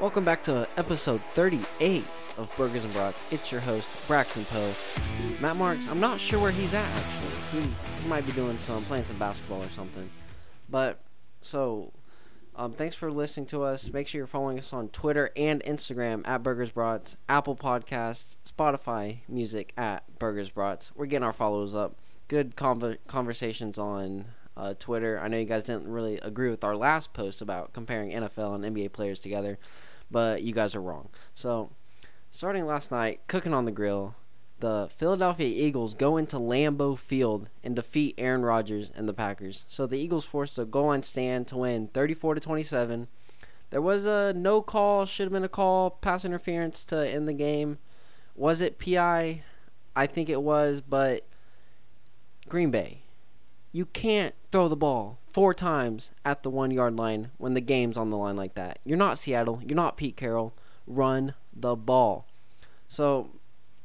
Welcome back to episode 38 of Burgers and Brats. It's your host, Braxton Poe. Matt Marks, I'm not sure where he's at actually. He, might be doing some, playing some basketball or something. But, so, um, thanks for listening to us. Make sure you're following us on Twitter and Instagram at Burgers Brats, Apple Podcasts, Spotify Music at Burgers Brats. We're getting our follows up. Good conver- conversations on uh, Twitter. I know you guys didn't really agree with our last post about comparing NFL and NBA players together, but you guys are wrong. So, starting last night, cooking on the grill, the Philadelphia Eagles go into Lambeau Field and defeat Aaron Rodgers and the Packers. So the Eagles forced a goal line stand to win 34 to 27. There was a no call, should have been a call, pass interference to end the game. Was it PI? I think it was, but Green Bay, you can't throw the ball four times at the one yard line when the game's on the line like that. You're not Seattle. You're not Pete Carroll. Run the ball. So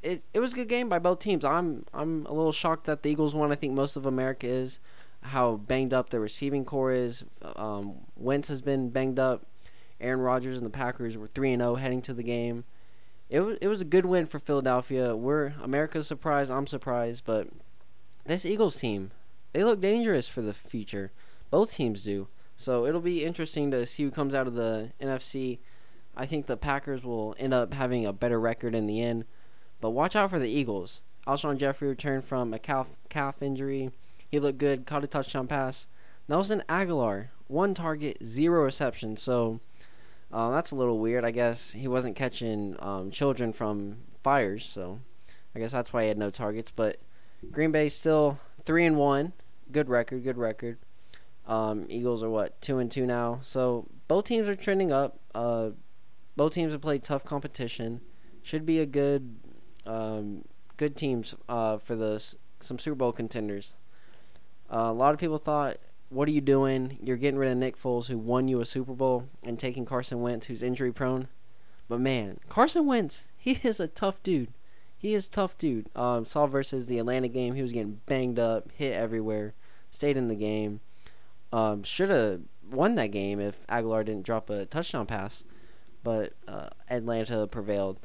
it it was a good game by both teams. I'm I'm a little shocked that the Eagles won. I think most of America is how banged up the receiving corps is. Um, Wentz has been banged up. Aaron Rodgers and the Packers were three and zero heading to the game. It was it was a good win for Philadelphia. We're America's surprised. I'm surprised, but this Eagles team they look dangerous for the future. Both teams do. So it'll be interesting to see who comes out of the NFC. I think the Packers will end up having a better record in the end. But watch out for the Eagles. Alshon Jeffrey returned from a calf calf injury. He looked good, caught a touchdown pass. Nelson Agholor, one target, zero reception. So uh, that's a little weird. I guess he wasn't catching um, children from fires. So I guess that's why he had no targets. But Green Bay still three and one good record, good record. Um, Eagles are what two and two now, so both teams are trending up. Uh, both teams have played tough competition. Should be a good, um, good teams uh, for the some Super Bowl contenders. Uh, a lot of people thought, "What are you doing? You're getting rid of Nick Foles, who won you a Super Bowl, and taking Carson Wentz, who's injury prone." But man, Carson Wentz, he is a tough dude. He is tough dude. Um, saw versus the Atlanta game, he was getting banged up, hit everywhere, stayed in the game. Um, should have won that game if Agholor didn't drop a touchdown pass, but uh, Atlanta prevailed.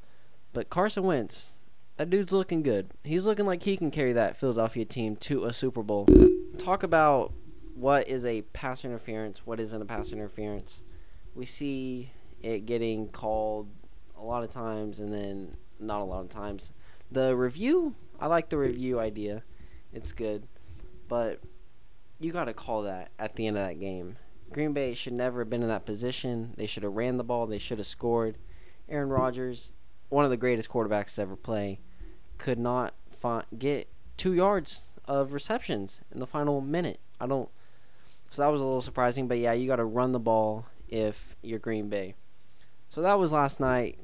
But Carson Wentz, that dude's looking good. He's looking like he can carry that Philadelphia team to a Super Bowl. Talk about what is a pass interference, what isn't a pass interference. We see it getting called a lot of times and then not a lot of times. The review, I like the review idea. It's good. But you got to call that at the end of that game. Green Bay should never have been in that position. They should have ran the ball. They should have scored. Aaron Rodgers, one of the greatest quarterbacks to ever play, could not find, get two yards of receptions in the final minute. I don't. So that was a little surprising. But yeah, you got to run the ball if you're Green Bay. So that was last night.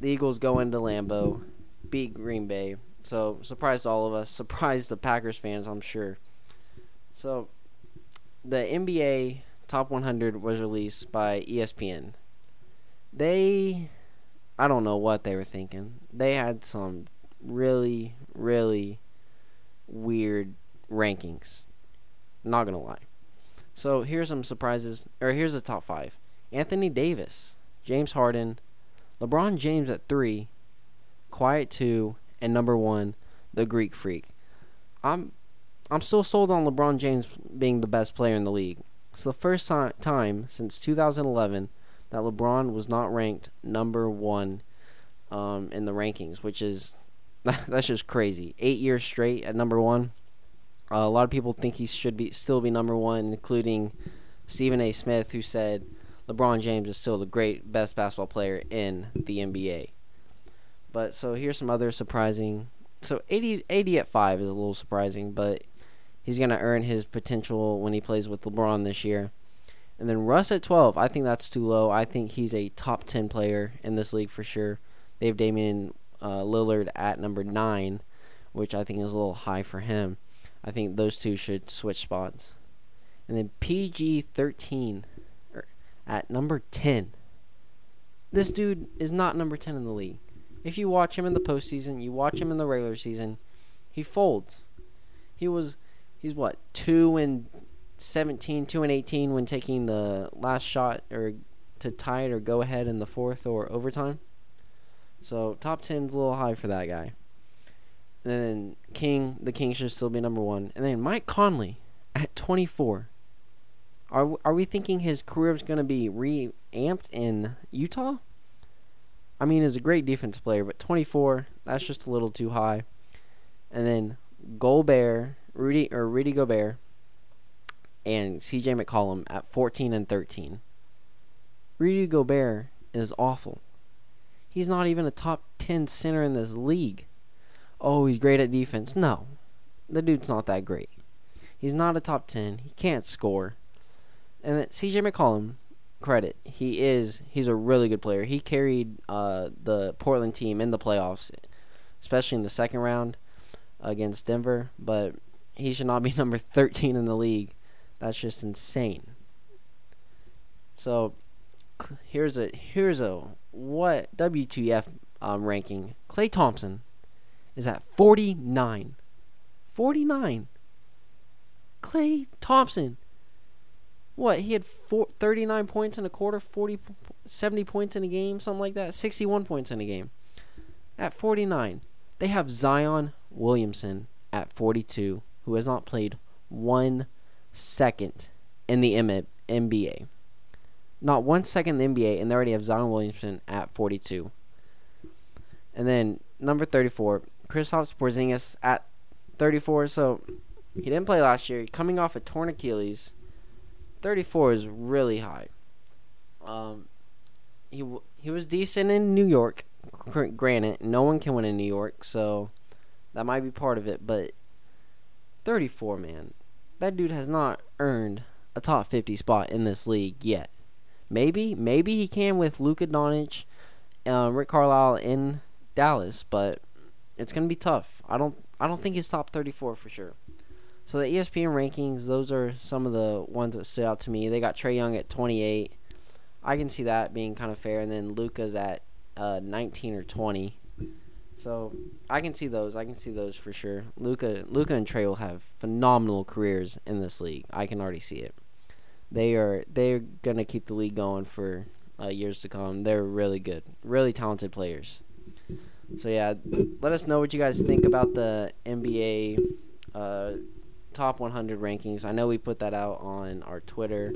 The Eagles go into Lambeau beat Green Bay. So surprised all of us. Surprised the Packers fans, I'm sure. So the NBA Top 100 was released by ESPN. They, I don't know what they were thinking. They had some really, really weird rankings. Not gonna lie. So here's some surprises, or here's the top five: Anthony Davis, James Harden, LeBron James at three, Kawhi 2, and number 1, The Greek Freak. I'm I'm still sold on LeBron James being the best player in the league. It's the first time since 2011 that LeBron was not ranked number 1 um, in the rankings, which is that's just crazy. 8 years straight at number 1. Uh, a lot of people think he should be still be number 1, including Stephen A. Smith who said LeBron James is still the great best basketball player in the NBA. But so here's some other surprising. So AD, AD at 5 is a little surprising, but he's going to earn his potential when he plays with LeBron this year. And then Russ at 12, I think that's too low. I think he's a top 10 player in this league for sure. They have Damian uh, Lillard at number 9, which I think is a little high for him. I think those two should switch spots. And then PG 13 er, at number 10. This dude is not number 10 in the league. If you watch him in the postseason, you watch him in the regular season, he folds. He was, he's what two and 17, 2 and 18 when taking the last shot or to tie it or go ahead in the fourth or overtime. So top ten's a little high for that guy. And then King, the King should still be number one. And then Mike Conley at 24. Are are we thinking his career is going to be reamped in Utah? I mean, he's a great defense player, but 24, that's just a little too high. And then Gobert, Rudy or Rudy Gobert, and CJ McCollum at 14 and 13. Rudy Gobert is awful. He's not even a top 10 center in this league. Oh, he's great at defense. No, the dude's not that great. He's not a top 10. He can't score. And then CJ McCollum, credit. He is he's a really good player. He carried uh, the Portland team in the playoffs, especially in the second round against Denver, but he should not be number 13 in the league. That's just insane. So here's a here's a what WTF um, ranking. Klay Thompson is at 49. 49. Klay Thompson. What? He had four, 39 points in a quarter, 40 70 points in a game, something like that. 61 points in a game. At 49. They have Zion Williamson at 42 who has not played one second in the NBA. Not one second in the NBA, and they already have Zion Williamson at 42. And then number 34, Kristaps Porzingis at 34. So he didn't play last year. Coming off a torn Achilles, 34 is really high. Um, he w- he was decent in New York. Granted, no one can win in New York, so that might be part of it. But 34, man, that dude has not earned a top 50 spot in this league yet. Maybe, maybe he can with Luka Doncic, uh, Rick Carlisle in Dallas, but it's gonna be tough. I don't, I don't think he's top 34 for sure. So the ESPN rankings, those are some of the ones that stood out to me. They got Trae Young at 28. I can see that being kind of fair, and then Luka's at uh, 19 or 20. So I can see those. I can see those for sure. Luca, Luka, and Trae will have phenomenal careers in this league. I can already see it. They are they're gonna keep the league going for uh, years to come. They're really good, really talented players. So yeah, let us know what you guys think about the NBA uh, top 100 rankings. I know we put that out on our Twitter.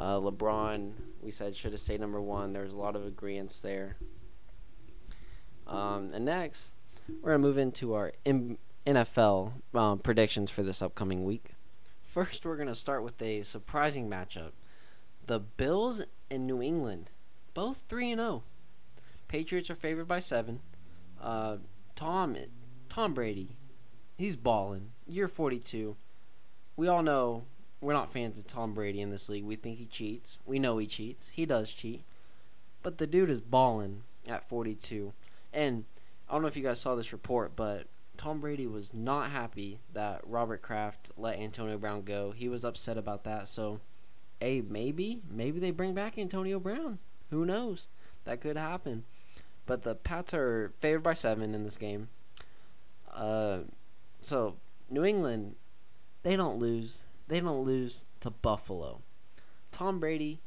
Uh, LeBron, we said should have stayed number one. There's a lot of agreements there. Um, and next, we're gonna move into our M- NFL um, predictions for this upcoming week. First, we're gonna start with a surprising matchup: the Bills and New England, both three and zero. Oh. Patriots are favored by seven. Uh, Tom, Tom Brady, he's balling. Year 42. We all know we're not fans of Tom Brady in this league. We think he cheats. We know he cheats. He does cheat. But the dude is balling at 42. And I don't know if you guys saw this report, but Tom Brady was not happy that Robert Kraft let Antonio Brown go. He was upset about that. So, hey, maybe, maybe they bring back Antonio Brown. Who knows? That could happen. But the Pats are favored by seven in this game. Uh, so New England, they don't lose. They don't lose to Buffalo. Tom Brady,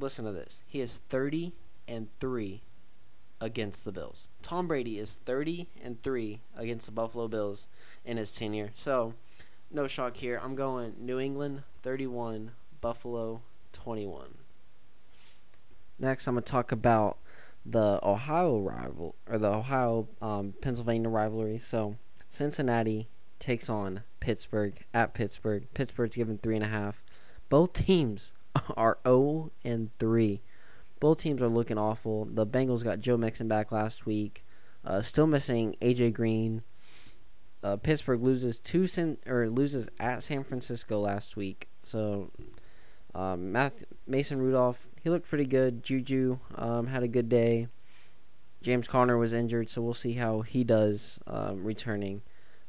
listen to this. He is thirty and three against the Bills. Tom Brady is 30 and 3 against the Buffalo Bills in his tenure. So, no shock here. I'm going New England 31, Buffalo 21. Next, I'm going to talk about the Ohio rival or the Ohio um, Pennsylvania rivalry. So, Cincinnati takes on Pittsburgh at Pittsburgh. Pittsburgh's given three and a half. Both teams are 0 and 3 both teams are looking awful. The Bengals got Joe Mixon back last week. Uh, still missing AJ Green. Uh, Pittsburgh loses two San, or loses at San Francisco last week. So um, Math, Mason Rudolph he looked pretty good. Juju um, had a good day. James Conner was injured, so we'll see how he does um, returning.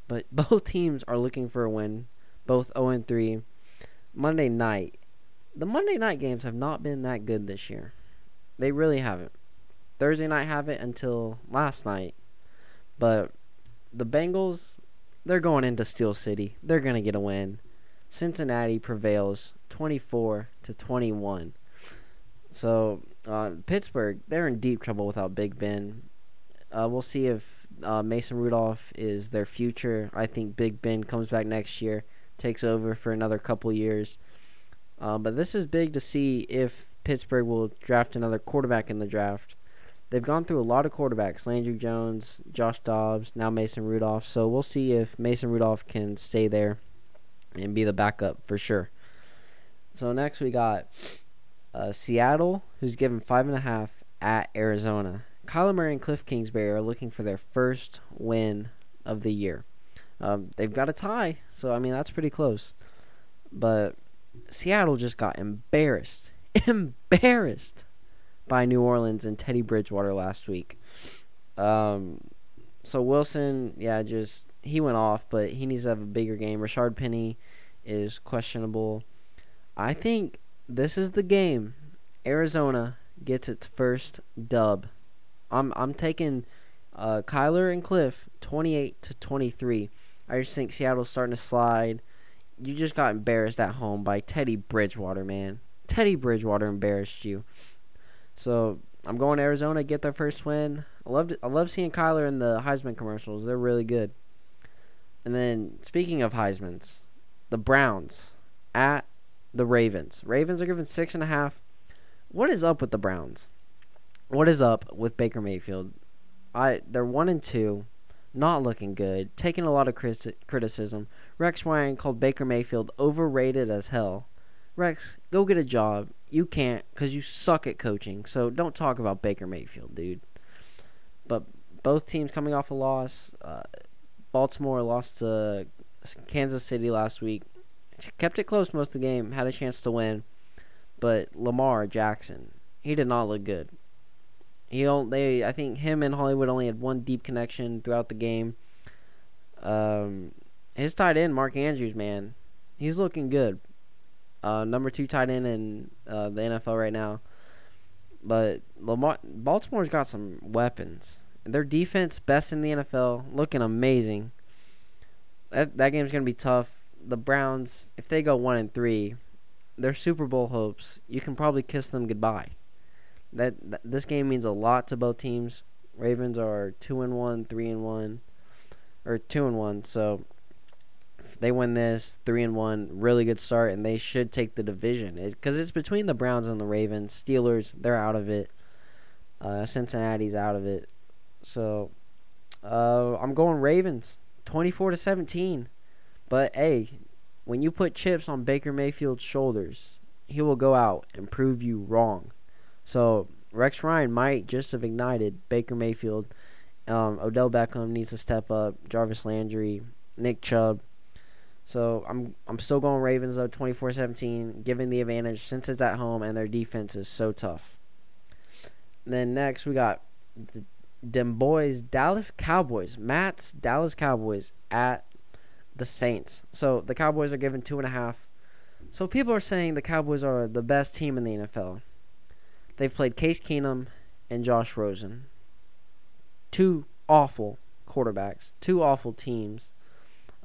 But both teams are looking for a win. Both 0 3. Monday night. The Monday night games have not been that good this year. They really haven't. Thursday night have it until last night. But the Bengals, they're going into Steel City. They're going to get a win. Cincinnati prevails 24 to 21. So uh, Pittsburgh, they're in deep trouble without Big Ben. Uh, we'll see if uh, Mason Rudolph is their future. I think Big Ben comes back next year, takes over for another couple years. Uh, but this is big to see if Pittsburgh will draft another quarterback in the draft. They've gone through a lot of quarterbacks Landry Jones, Josh Dobbs, now Mason Rudolph. So we'll see if Mason Rudolph can stay there and be the backup for sure. So next we got uh, Seattle, who's given five and a half at Arizona. Kyler Murray and Cliff Kingsbury are looking for their first win of the year. Um, they've got a tie, so I mean that's pretty close. But Seattle just got embarrassed, embarrassed by New Orleans and Teddy Bridgewater last week. Um, so Wilson, yeah, just he went off, but he needs to have a bigger game. Rashaad Penny is questionable. I think this is the game. Arizona gets its first dub. I'm I'm taking uh, Kyler and Cliff 28 to 23. I just think Seattle's starting to slide. You just got embarrassed at home by Teddy Bridgewater, man. Teddy Bridgewater embarrassed you. So I'm going to Arizona get their first win. I love I love seeing Kyler in the Heisman commercials. They're really good. And then speaking of Heisman's, the Browns at the Ravens. Ravens are given six and a half. What is up with the Browns? What is up with Baker Mayfield? I they're one and two, not looking good, taking a lot of criticism. Rex Ryan called Baker Mayfield overrated as hell. Rex, go get a job. You can't because you suck at coaching. So don't talk about Baker Mayfield, dude. But both teams coming off a loss. Uh, Baltimore lost to Kansas City last week. Kept it close most of the game. Had a chance to win. But Lamar Jackson, he did not look good. He don't. They. I think him and Hollywood only had one deep connection throughout the game. Um, his tight end Mark Andrews, man, he's looking good uh, number two tight end in uh, the NFL right now. But Lamar, Baltimore's got some weapons. Their defense, best in the NFL, looking amazing. That that game's gonna be tough. The Browns, if they go one and three, their Super Bowl hopes, you can probably kiss them goodbye. That, that this game means a lot to both teams. Ravens are two and one, three and one, or two and one. So they win this three and one, really good start, and they should take the division because it, it's between the Browns and the Ravens. Steelers, they're out of it. Uh, Cincinnati's out of it. So uh, I'm going Ravens, twenty four to seventeen. But hey, when you put chips on Baker Mayfield's shoulders, he will go out and prove you wrong. So Rex Ryan might just have ignited Baker Mayfield. Um, Odell Beckham needs to step up. Jarvis Landry, Nick Chubb. So I'm I'm still going Ravens though 24-17, giving the advantage since it's at home and their defense is so tough. then next we got the them boys Dallas Cowboys, Matt's Dallas Cowboys at the Saints. So the Cowboys are given two and a half. So people are saying the Cowboys are the best team in the NFL. They've played Case Keenum and Josh Rosen. Two awful quarterbacks, two awful teams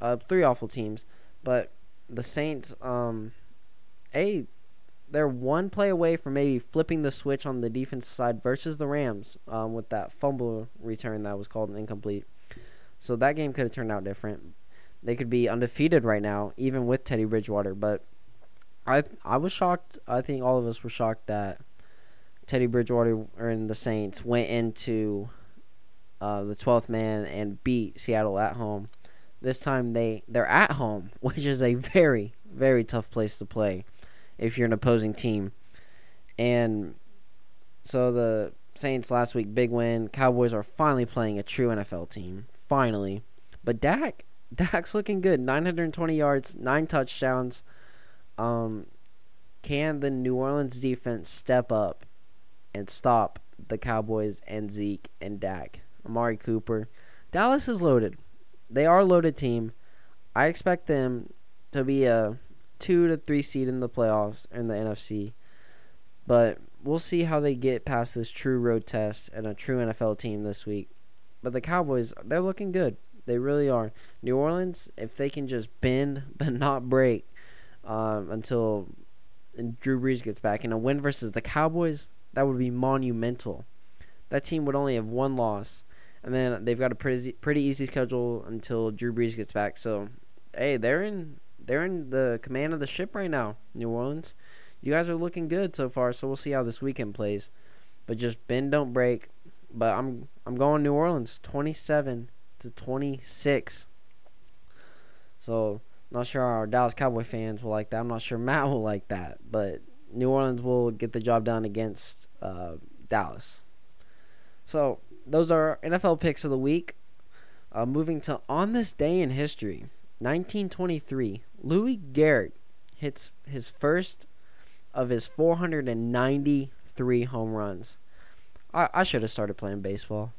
uh, three awful teams, but the Saints, um, a they're one play away from maybe flipping the switch on the defense side versus the Rams um, with that fumble return that was called an incomplete. So that game could have turned out different. They could be undefeated right now, even with Teddy Bridgewater. But I I was shocked. I think all of us were shocked that Teddy Bridgewater and the Saints went into uh, the 12th man and beat Seattle at home. This time they they're at home, which is a very very tough place to play if you're an opposing team. And so the Saints last week big win. Cowboys are finally playing a true NFL team. Finally. But Dak Dak's looking good. 920 yards, 9 touchdowns. Um can the New Orleans defense step up and stop the Cowboys and Zeke and Dak? Amari Cooper. Dallas is loaded they are a loaded team. I expect them to be a two to three seed in the playoffs in the NFC. But we'll see how they get past this true road test and a true NFL team this week. But the Cowboys, they're looking good. They really are. New Orleans, if they can just bend but not break um, until Drew Brees gets back. And a win versus the Cowboys, that would be monumental. That team would only have one loss. And then they've got a pretty pretty easy schedule until Drew Brees gets back. So, hey, they're in they're in the command of the ship right now, New Orleans. You guys are looking good so far, so we'll see how this weekend plays. But just bend don't break. But I'm I'm going New Orleans 27 to 26. So, not sure our Dallas Cowboy fans will like that. I'm not sure Matt will like that, but New Orleans will get the job done against uh, Dallas. So, those are NFL picks of the week. Uh, moving to on this day in history, 1923, Louis Gehrig hits his first of his 493 home runs. I, I should have started playing baseball.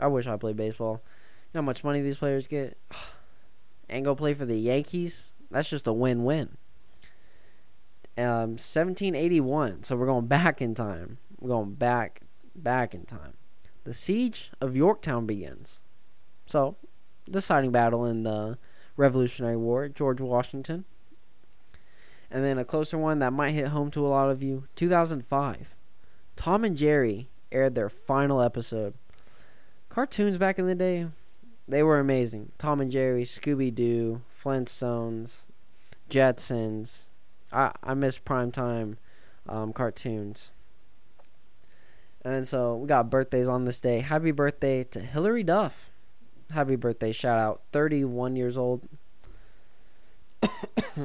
I wish I played baseball. You know how much money these players get? and go play for the Yankees? That's just a win win. Um, 1781. So we're going back in time. We're going back, back in time. The siege of Yorktown begins. So, deciding battle in the Revolutionary War, George Washington. And then a closer one that might hit home to a lot of you 2005. Tom and Jerry aired their final episode. Cartoons back in the day, they were amazing. Tom and Jerry, Scooby Doo, Flintstones, Jetsons. I, I miss primetime um, cartoons. And so we got birthdays on this day. Happy birthday to Hilary Duff. Happy birthday, shout out. 31 years old.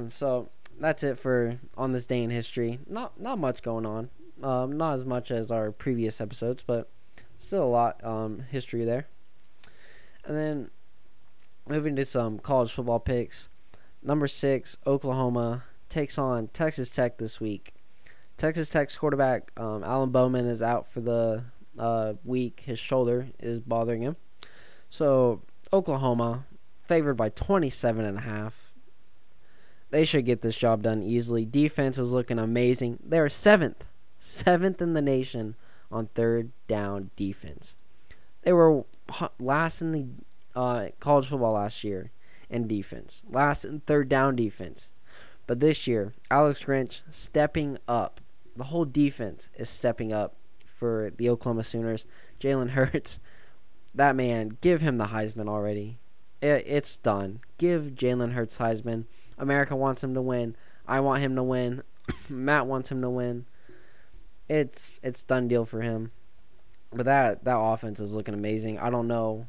so that's it for on this day in history. Not not much going on. Um, not as much as our previous episodes, but still a lot um, history there. And then moving to some college football picks. Number six, Oklahoma takes on Texas Tech this week. Texas Tech's quarterback um, Alan Bowman is out for the uh, week. His shoulder is bothering him. So Oklahoma favored by 27 and a half. They should get this job done easily. Defense is looking amazing. They are seventh, seventh in the nation on third down defense. They were last in the uh, college football last year in defense, last in third down defense. But this year, Alex Grinch stepping up. The whole defense is stepping up for the Oklahoma Sooners. Jalen Hurts, that man, give him the Heisman already. It, it's done. Give Jalen Hurts Heisman. America wants him to win. I want him to win. Matt wants him to win. It's it's done deal for him. But that that offense is looking amazing. I don't know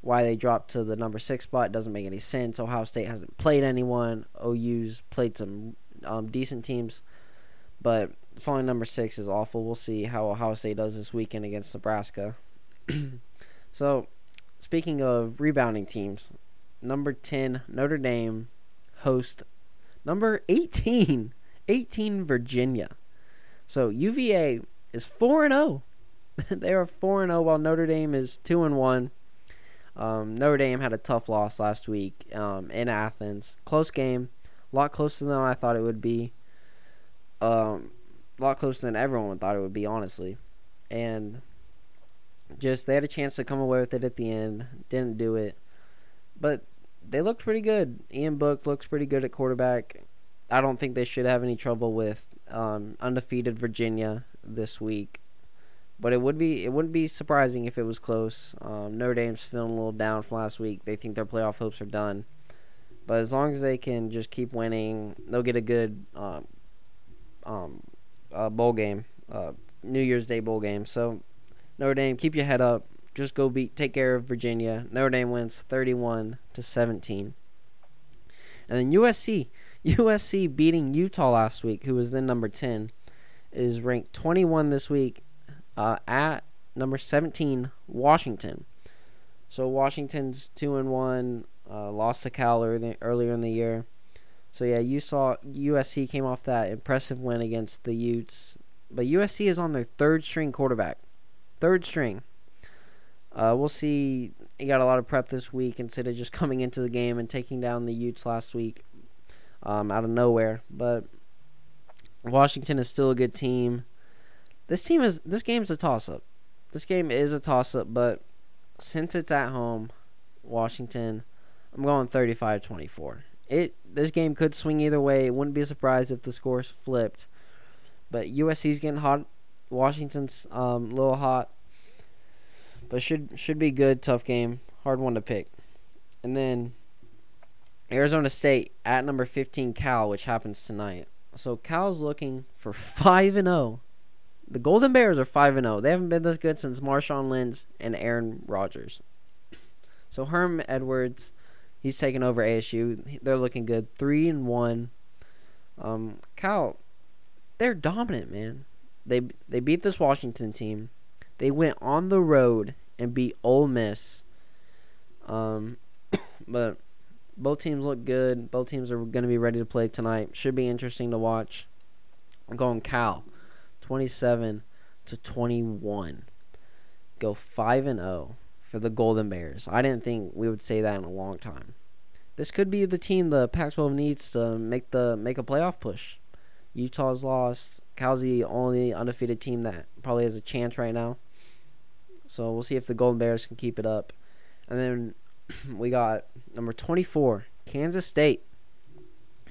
why they dropped to the number six spot. It doesn't make any sense. Ohio State hasn't played anyone. OU's played some um, decent teams, but falling number six is awful. We'll see how Ohio State does this weekend against Nebraska. so, speaking of rebounding teams, number ten Notre Dame host number 18, 18 Virginia. So UVA is four and zero. Oh. they are four and zero, oh, while Notre Dame is two and one. Um, Notre Dame had a tough loss last week um, in Athens. Close game, a lot closer than I thought it would be. Um, a lot closer than everyone thought it would be, honestly. And just they had a chance to come away with it at the end, didn't do it. But they looked pretty good. Ian Book looks pretty good at quarterback. I don't think they should have any trouble with um, undefeated Virginia this week. But it would be it wouldn't be surprising if it was close. Um, Notre Dame's feeling a little down from last week. They think their playoff hopes are done. But as long as they can just keep winning, they'll get a good um, um, uh, bowl game, uh, New Year's Day bowl game. So Notre Dame, keep your head up. Just go beat, take care of Virginia. Notre Dame wins 31 to 17. And then USC, USC beating Utah last week, who was then number 10, is ranked 21 this week uh, at number 17, Washington. So Washington's two and one, uh, lost to Cal earlier in the year. So yeah, you saw USC came off that impressive win against the Utes, but USC is on their third string quarterback, third string. Uh, we'll see. He got a lot of prep this week instead of just coming into the game and taking down the Utes last week um, out of nowhere. But Washington is still a good team. This team is this game's a toss up. This game is a toss up, but since it's at home, Washington, I'm going 35-24. It this game could swing either way. It wouldn't be a surprise if the scores flipped. But USC's getting hot. Washington's um, a little hot. But should should be good. Tough game. Hard one to pick. And then Arizona State at number 15 Cal, which happens tonight. So Cal's looking for 5 and 0. The Golden Bears are 5 and 0. They haven't been this good since Marshawn Lynch and Aaron Rodgers. So Herm Edwards, he's taking over ASU. They're looking good. 3 and 1. Um Cal they're dominant, man. They they beat this Washington team. They went on the road and beat Ole Miss. Um but both teams look good. Both teams are going to be ready to play tonight. Should be interesting to watch. I'm going Cal, 27 to 21. Go 5 and 0 for the Golden Bears. I didn't think we would say that in a long time. This could be the team the Pac-12 needs to make the make a playoff push. Utah's lost. Cal's the only undefeated team that probably has a chance right now. So we'll see if the Golden Bears can keep it up. And then we got number 24, Kansas State,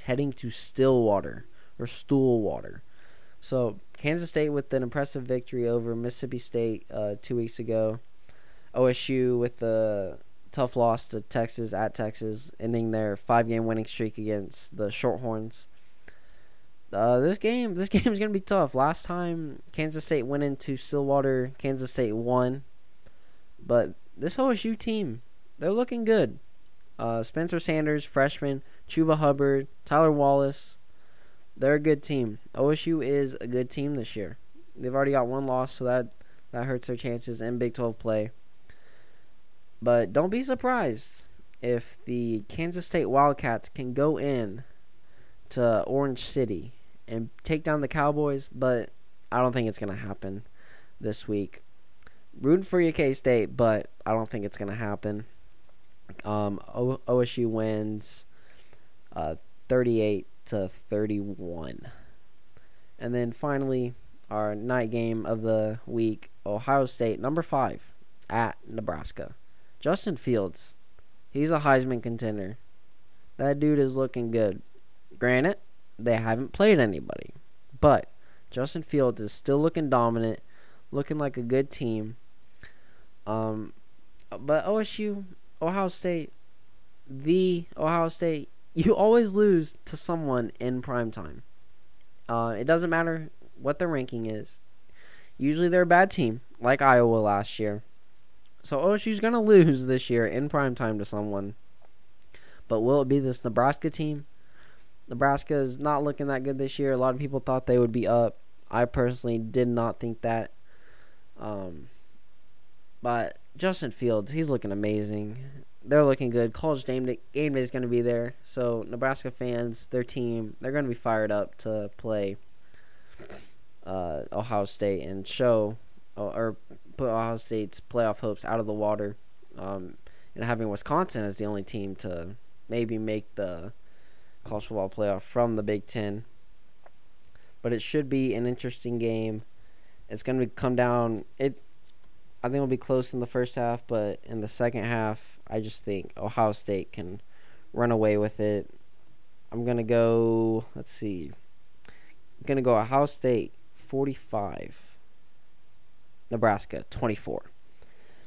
heading to Stillwater or Stoolwater. So Kansas State with an impressive victory over Mississippi State uh, two weeks ago. OSU with the tough loss to Texas at Texas, ending their five-game winning streak against the Shorthorns. Uh, this game, this game is gonna be tough. Last time Kansas State went into Stillwater, Kansas State won, but this OSU team they're looking good. Uh, Spencer Sanders, freshman, Chuba Hubbard, Tylan Wallace. They're a good team. OSU is a good team this year. They've already got one loss, so that that hurts their chances in Big 12 play. But don't be surprised if the Kansas State Wildcats can go in to Orange City and take down the Cowboys, but I don't think it's going to happen this week. Rooting for you, K State, but I don't think it's going to happen. Um, o- OSU wins uh, 38 to 31. And then finally, our night game of the week Ohio State, number five, at Nebraska. Justin Fields, he's a Heisman contender. That dude is looking good. Granted, they haven't played anybody, but Justin Fields is still looking dominant, looking like a good team. Um, but OSU, Ohio State, the Ohio State, you always lose to someone in prime time. Uh, it doesn't matter what their ranking is. Usually they're a bad team, like Iowa last year. So OSU's gonna lose this year in prime time to someone. But will it be this Nebraska team? Nebraska is not looking that good this year. A lot of people thought they would be up. I personally did not think that. Um, but Justin Fields, he's looking amazing. They're looking good. College game day, game day is going to be there. So Nebraska fans, their team, they're going to be fired up to play uh, Ohio State and show or put Ohio State's playoff hopes out of the water. Um, and having Wisconsin as the only team to maybe make the college football playoff from the Big Ten. But it should be an interesting game. It's going to come down. It I think it'll be close in the first half, but in the second half, I just think Ohio State can run away with it. I'm gonna go. Let's see. I'm gonna go Ohio State 45, Nebraska 24.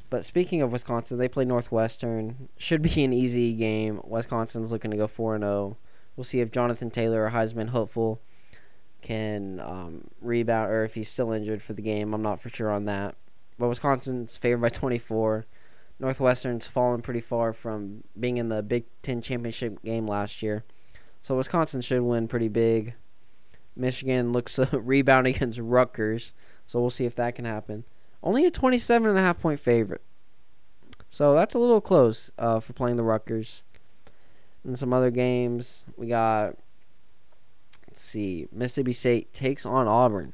But speaking of Wisconsin, they play Northwestern. Should be an easy game. Wisconsin's looking to go 4 0. We'll see if Jonathan Taylor or Heisman hopeful can um, rebound or if he's still injured for the game. I'm not for sure on that but Wisconsin's favored by 24. Northwestern's fallen pretty far from being in the Big Ten championship game last year. So Wisconsin should win pretty big. Michigan looks to rebound against Rutgers, so we'll see if that can happen. Only a 27 and a half point favorite. So that's a little close uh, for playing the Rutgers. And some other games, we got let's see, Mississippi State takes on Auburn.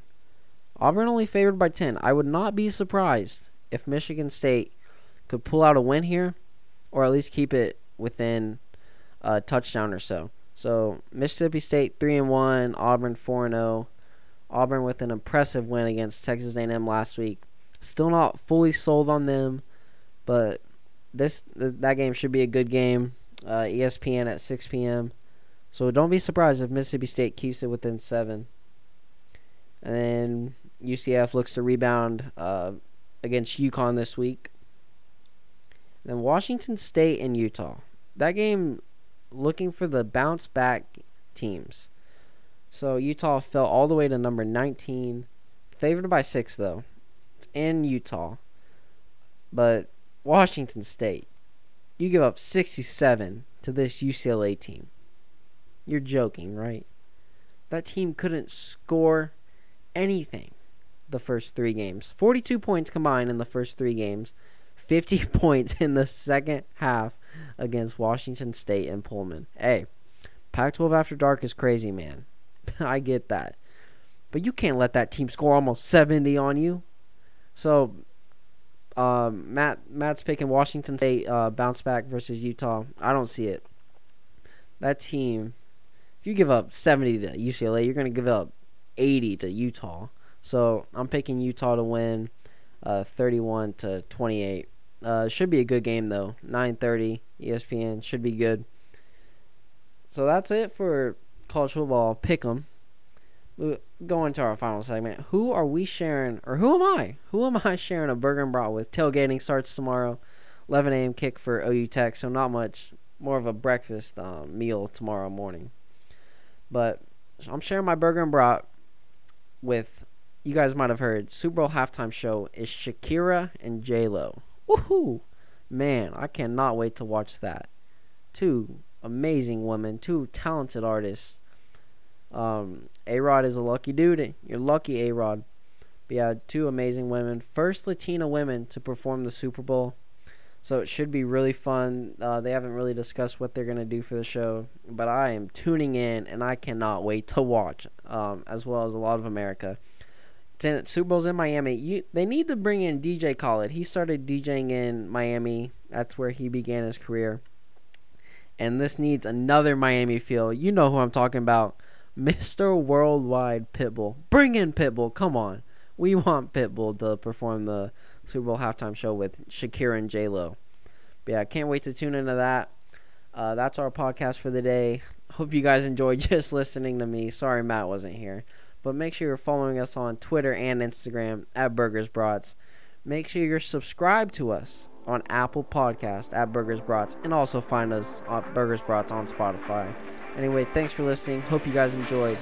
Auburn only favored by 10. I would not be surprised if Michigan State could pull out a win here or at least keep it within a touchdown or so. So, Mississippi State 3 and 1, Auburn 4 and 0. Auburn with an impressive win against Texas A&M last week. Still not fully sold on them, but this that game should be a good game. Uh, ESPN at 6 p.m. So don't be surprised if Mississippi State keeps it within seven. And then UCF looks to rebound uh, against UConn this week. And then Washington State and Utah. That game looking for the bounce back teams. So Utah fell all the way to number 19, favored by 6 though. It's in Utah. But Washington State, you give up 67 to this UCLA team. You're joking, right? That team couldn't score anything the first 3 games. 42 points combined in the first 3 games. 50 points in the second half against Washington State and Pullman. Hey, Pac 12 after dark is crazy, man. I get that. But you can't let that team score almost 70 on you. So, um, Matt Matt's picking Washington State uh, bounce back versus Utah. I don't see it. That team, if you give up 70 to UCLA, you're going to give up 80 to Utah. So I'm picking Utah to win, uh, 31 to 28. Uh, should be a good game though. 9:30 ESPN should be good. So that's it for college football pick 'em. We go into our final segment. Who are we sharing, or who am I? Who am I sharing a burger and brat with? Tailgating starts tomorrow, 11 a.m. kick for OU Tech. So not much, more of a breakfast um, meal tomorrow morning. But I'm sharing my burger and brat with. You guys might have heard Super Bowl halftime show is Shakira and J Lo. Woohoo! Man, I cannot wait to watch that. Two amazing women, two talented artists. Um, A Rod is a lucky dude. You're lucky, A Rod. But yeah, two amazing women. First Latina women to perform the Super Bowl. So it should be really fun. Uh, they haven't really discussed what they're going to do for the show, but I am tuning in and I cannot wait to watch, um, as well as a lot of America. Super Bowl's in Miami. You, they need to bring in DJ Khaled. He started DJing in Miami. That's where he began his career. And this needs another Miami feel. You know who I'm talking about. Mr. Worldwide Pitbull. Bring in Pitbull. Come on. We want Pitbull to perform the Super Bowl halftime show with Shakira and J-Lo. But yeah, I can't wait to tune into that. Uh, that's our podcast for the day. Hope you guys enjoyed just listening to me. Sorry Matt wasn't here. But make sure you're following us on Twitter and Instagram at Burgers Brats. Make sure you're subscribed to us on Apple Podcast at Burgers Brats, and also find us at Burgers Brats on Spotify. Anyway, thanks for listening. Hope you guys enjoyed.